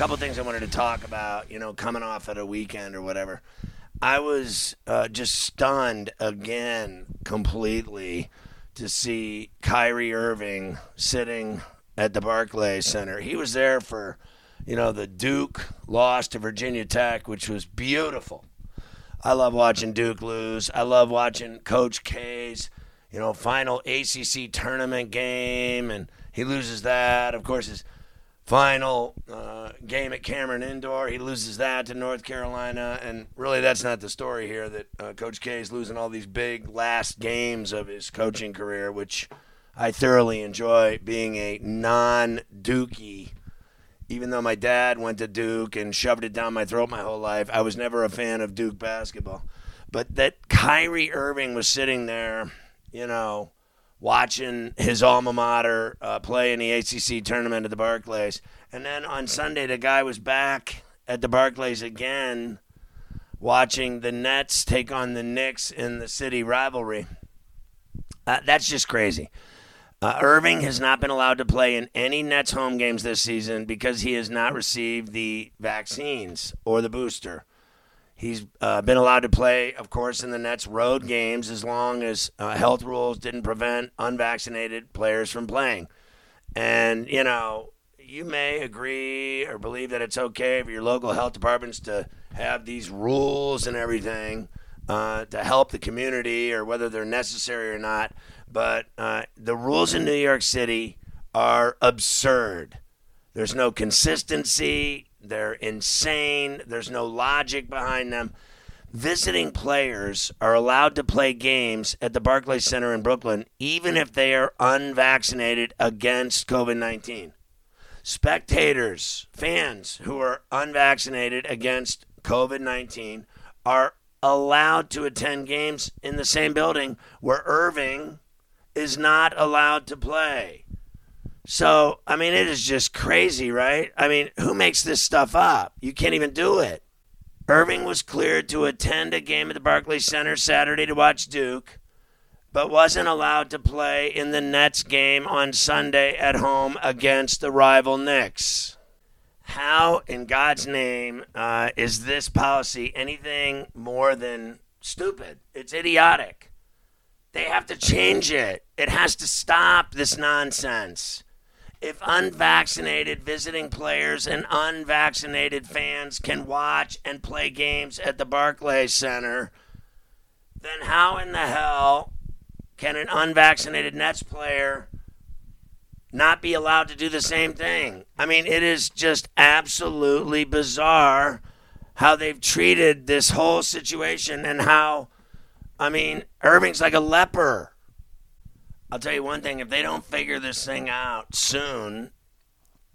Couple things I wanted to talk about, you know, coming off at a weekend or whatever. I was uh, just stunned again completely to see Kyrie Irving sitting at the Barclays Center. He was there for, you know, the Duke loss to Virginia Tech, which was beautiful. I love watching Duke lose. I love watching Coach K's, you know, final ACC tournament game, and he loses that. Of course, his final uh, game at Cameron Indoor. He loses that to North Carolina, and really that's not the story here. That uh, Coach K is losing all these big last games of his coaching career, which I thoroughly enjoy. Being a non-Dookie, even though my dad went to Duke and shoved it down my throat my whole life, I was never a fan of Duke basketball. But that Kyrie Irving was sitting there, you know watching his alma mater uh, play in the ACC tournament at the Barclays. And then on Sunday, the guy was back at the Barclays again, watching the Nets take on the Knicks in the city rivalry. Uh, that's just crazy. Uh, Irving has not been allowed to play in any Nets home games this season because he has not received the vaccines or the booster. He's uh, been allowed to play, of course, in the Nets road games as long as uh, health rules didn't prevent unvaccinated players from playing. And, you know, you may agree or believe that it's okay for your local health departments to have these rules and everything uh, to help the community or whether they're necessary or not. But uh, the rules in New York City are absurd. There's no consistency. They're insane. There's no logic behind them. Visiting players are allowed to play games at the Barclays Center in Brooklyn, even if they are unvaccinated against COVID 19. Spectators, fans who are unvaccinated against COVID 19 are allowed to attend games in the same building where Irving is not allowed to play. So, I mean, it is just crazy, right? I mean, who makes this stuff up? You can't even do it. Irving was cleared to attend a game at the Barclays Center Saturday to watch Duke, but wasn't allowed to play in the Nets game on Sunday at home against the rival Knicks. How, in God's name, uh, is this policy anything more than stupid? It's idiotic. They have to change it. It has to stop this nonsense if unvaccinated visiting players and unvaccinated fans can watch and play games at the Barclays Center, then how in the hell can an unvaccinated Nets player not be allowed to do the same thing? I mean, it is just absolutely bizarre how they've treated this whole situation and how, I mean, Irving's like a leper. I'll tell you one thing: if they don't figure this thing out soon,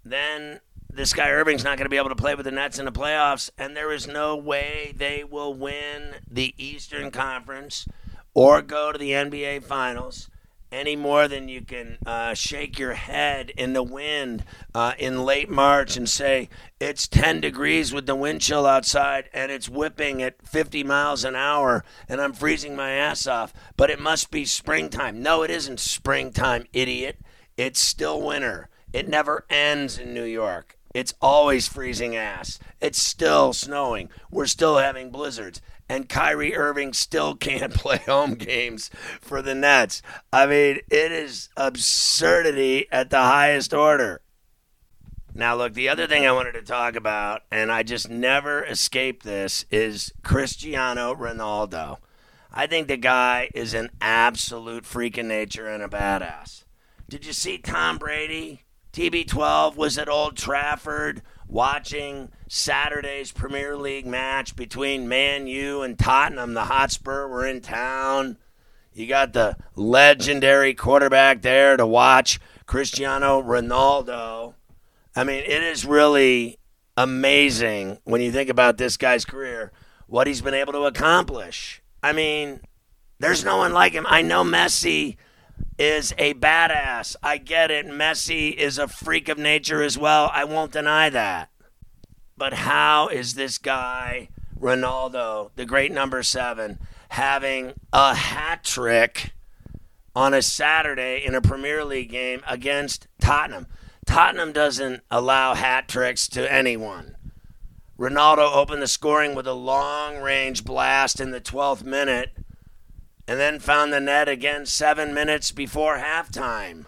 then this guy Irving's not going to be able to play with the Nets in the playoffs, and there is no way they will win the Eastern Conference or go to the NBA Finals any more than you can uh, shake your head in the wind uh, in late March and say it's 10 degrees with the wind chill outside and it's whipping at 50 miles an hour and I'm freezing my ass off, but it must be springtime. No, it isn't springtime, idiot. It's still winter. It never ends in New York. It's always freezing ass. It's still snowing. We're still having blizzards and Kyrie Irving still can't play home games for the Nets. I mean, it is absurdity at the highest order. Now, look, the other thing I wanted to talk about, and I just never escape this, is Cristiano Ronaldo. I think the guy is an absolute freak of nature and a badass. Did you see Tom Brady? TB12 was at Old Trafford watching Saturday's Premier League match between Man U and Tottenham. The Hotspur were in town. You got the legendary quarterback there to watch Cristiano Ronaldo. I mean, it is really amazing when you think about this guy's career, what he's been able to accomplish. I mean, there's no one like him. I know Messi is a badass. I get it. Messi is a freak of nature as well. I won't deny that. But how is this guy, Ronaldo, the great number seven, having a hat trick on a Saturday in a Premier League game against Tottenham? Tottenham doesn't allow hat tricks to anyone. Ronaldo opened the scoring with a long range blast in the 12th minute and then found the net again seven minutes before halftime.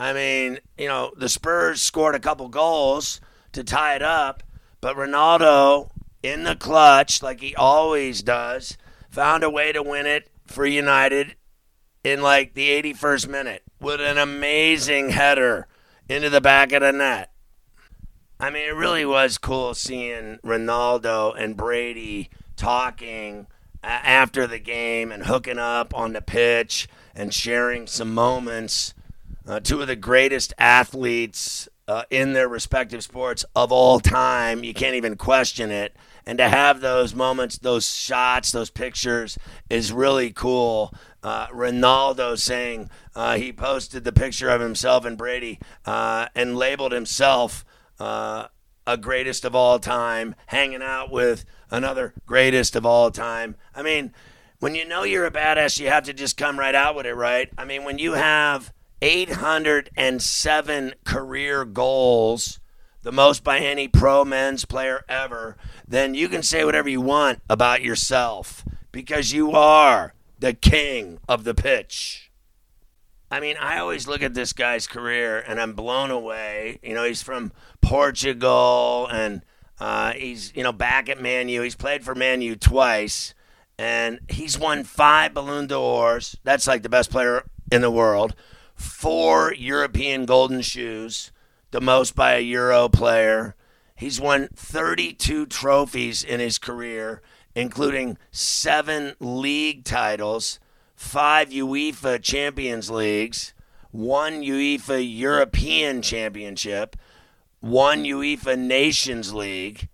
I mean, you know, the Spurs scored a couple goals to tie it up, but Ronaldo, in the clutch, like he always does, found a way to win it for United in like the 81st minute with an amazing header into the back of the net. I mean, it really was cool seeing Ronaldo and Brady talking after the game and hooking up on the pitch and sharing some moments. Uh, two of the greatest athletes uh, in their respective sports of all time. You can't even question it. And to have those moments, those shots, those pictures is really cool. Uh, Ronaldo saying uh, he posted the picture of himself and Brady uh, and labeled himself uh, a greatest of all time, hanging out with another greatest of all time. I mean, when you know you're a badass, you have to just come right out with it, right? I mean, when you have 807 career goals, the most by any pro men's player ever, then you can say whatever you want about yourself because you are the king of the pitch. I mean, I always look at this guy's career and I'm blown away. You know, he's from Portugal and uh, he's you know back at Man U. He's played for Man U twice, and he's won five Ballon d'Ors. That's like the best player in the world. Four European Golden Shoes, the most by a Euro player. He's won 32 trophies in his career, including seven league titles, five UEFA Champions Leagues, one UEFA European Championship one UEFA Nations League.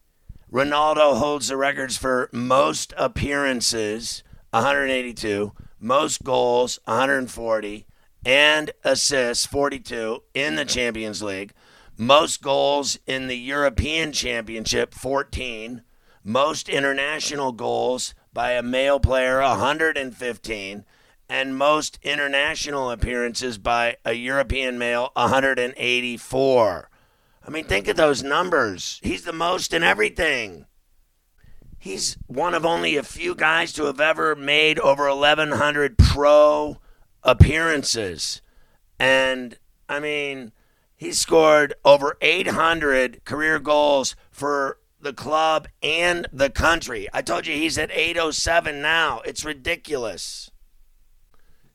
Ronaldo holds the records for most appearances, 182, most goals, 140, and assists, 42, in the Champions League. Most goals in the European Championship, 14. Most international goals by a male player, 115. And most international appearances by a European male, 184. I mean, think of those numbers. He's the most in everything. He's one of only a few guys to have ever made over 1,100 pro appearances. And, I mean, he scored over 800 career goals for the club and the country. I told you he's at 807 now. It's ridiculous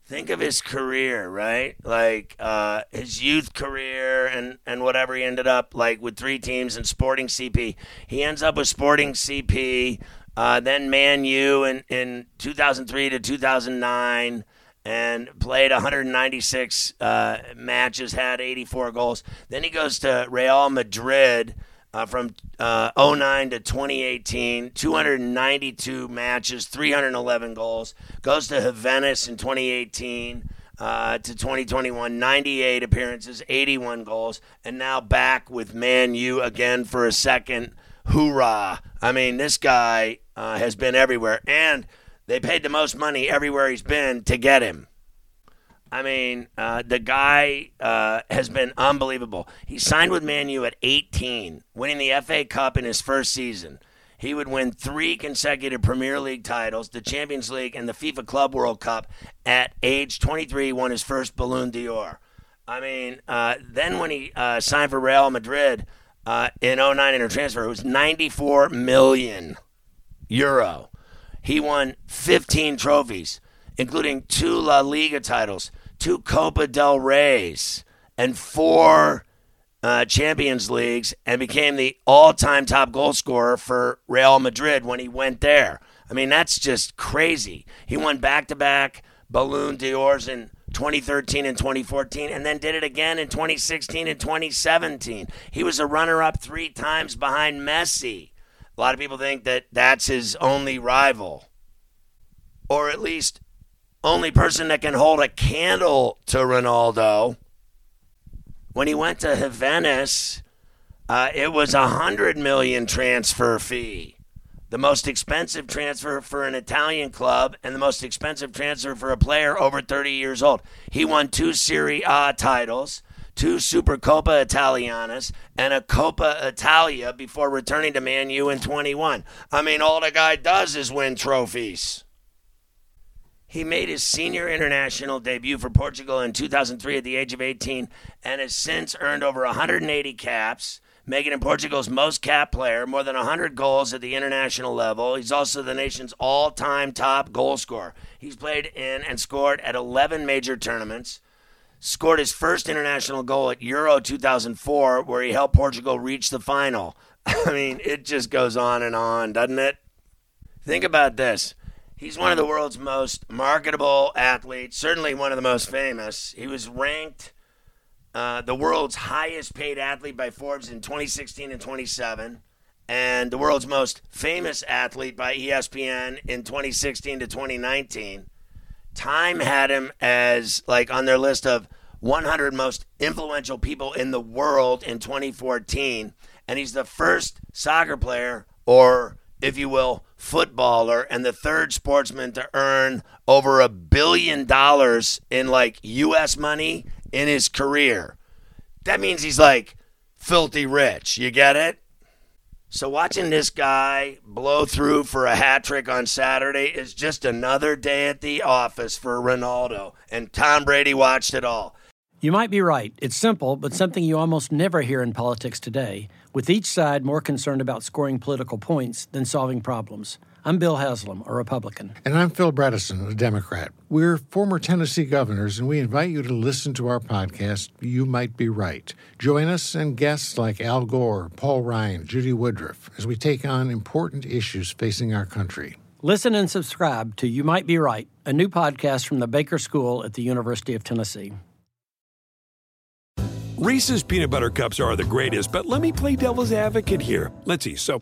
think of his career, right? Like uh, his youth career and, and whatever he ended up like with three teams and Sporting CP. He ends up with Sporting CP, uh, then Man U in, in 2003 to 2009 and played 196 uh, matches, had 84 goals. Then he goes to Real Madrid uh, from uh, 09 to 2018, 292 matches, 311 goals. Goes to Juventus in 2018 uh, to 2021, 98 appearances, 81 goals, and now back with Man U again for a second. Hoorah! I mean, this guy uh, has been everywhere, and they paid the most money everywhere he's been to get him. I mean, uh, the guy uh, has been unbelievable. He signed with Man U at 18, winning the FA Cup in his first season. He would win three consecutive Premier League titles, the Champions League, and the FIFA Club World Cup at age 23. Won his first Ballon d'Or. I mean, uh, then when he uh, signed for Real Madrid, uh, in 09 in a transfer. It was 94 million euro. He won 15 trophies, including two La Liga titles, two Copa del Reys, and four uh, Champions Leagues, and became the all-time top goal scorer for Real Madrid when he went there. I mean, that's just crazy. He won back-to-back Ballon d'Ors in 2013 and 2014, and then did it again in 2016 and 2017. He was a runner up three times behind Messi. A lot of people think that that's his only rival, or at least only person that can hold a candle to Ronaldo. When he went to Juventus, uh, it was a hundred million transfer fee the most expensive transfer for an Italian club and the most expensive transfer for a player over 30 years old. He won two Serie A titles, two Supercoppa Italianas, and a Coppa Italia before returning to Man U in 21. I mean, all the guy does is win trophies. He made his senior international debut for Portugal in 2003 at the age of 18 and has since earned over 180 caps making him Portugal's most capped player, more than 100 goals at the international level. He's also the nation's all time top goal scorer. He's played in and scored at 11 major tournaments. Scored his first international goal at Euro 2004, where he helped Portugal reach the final. I mean, it just goes on and on, doesn't it? Think about this. He's one of the world's most marketable athletes, certainly one of the most famous. He was ranked uh, the world's highest paid athlete by Forbes in 2016 and 27, and the world's most famous athlete by ESPN in 2016 to 2019. Time had him as like on their list of 100 most influential people in the world in 2014, and he's the first soccer player, or if you will, footballer, and the third sportsman to earn over a billion dollars in like U.S. money in his career. That means he's like filthy rich. You get it? So watching this guy blow through for a hat trick on Saturday is just another day at the office for Ronaldo. And Tom Brady watched it all. You might be right. It's simple, but something you almost never hear in politics today, with each side more concerned about scoring political points than solving problems. I'm Bill Haslam, a Republican. And I'm Phil Bredesen, a Democrat. We're former Tennessee governors, and we invite you to listen to our podcast, You Might Be Right. Join us and guests like Al Gore, Paul Ryan, Judy Woodruff, as we take on important issues facing our country. Listen and subscribe to You Might Be Right, a new podcast from the Baker School at the University of Tennessee. Reese's peanut butter cups are the greatest, but let me play devil's advocate here. Let's see. So,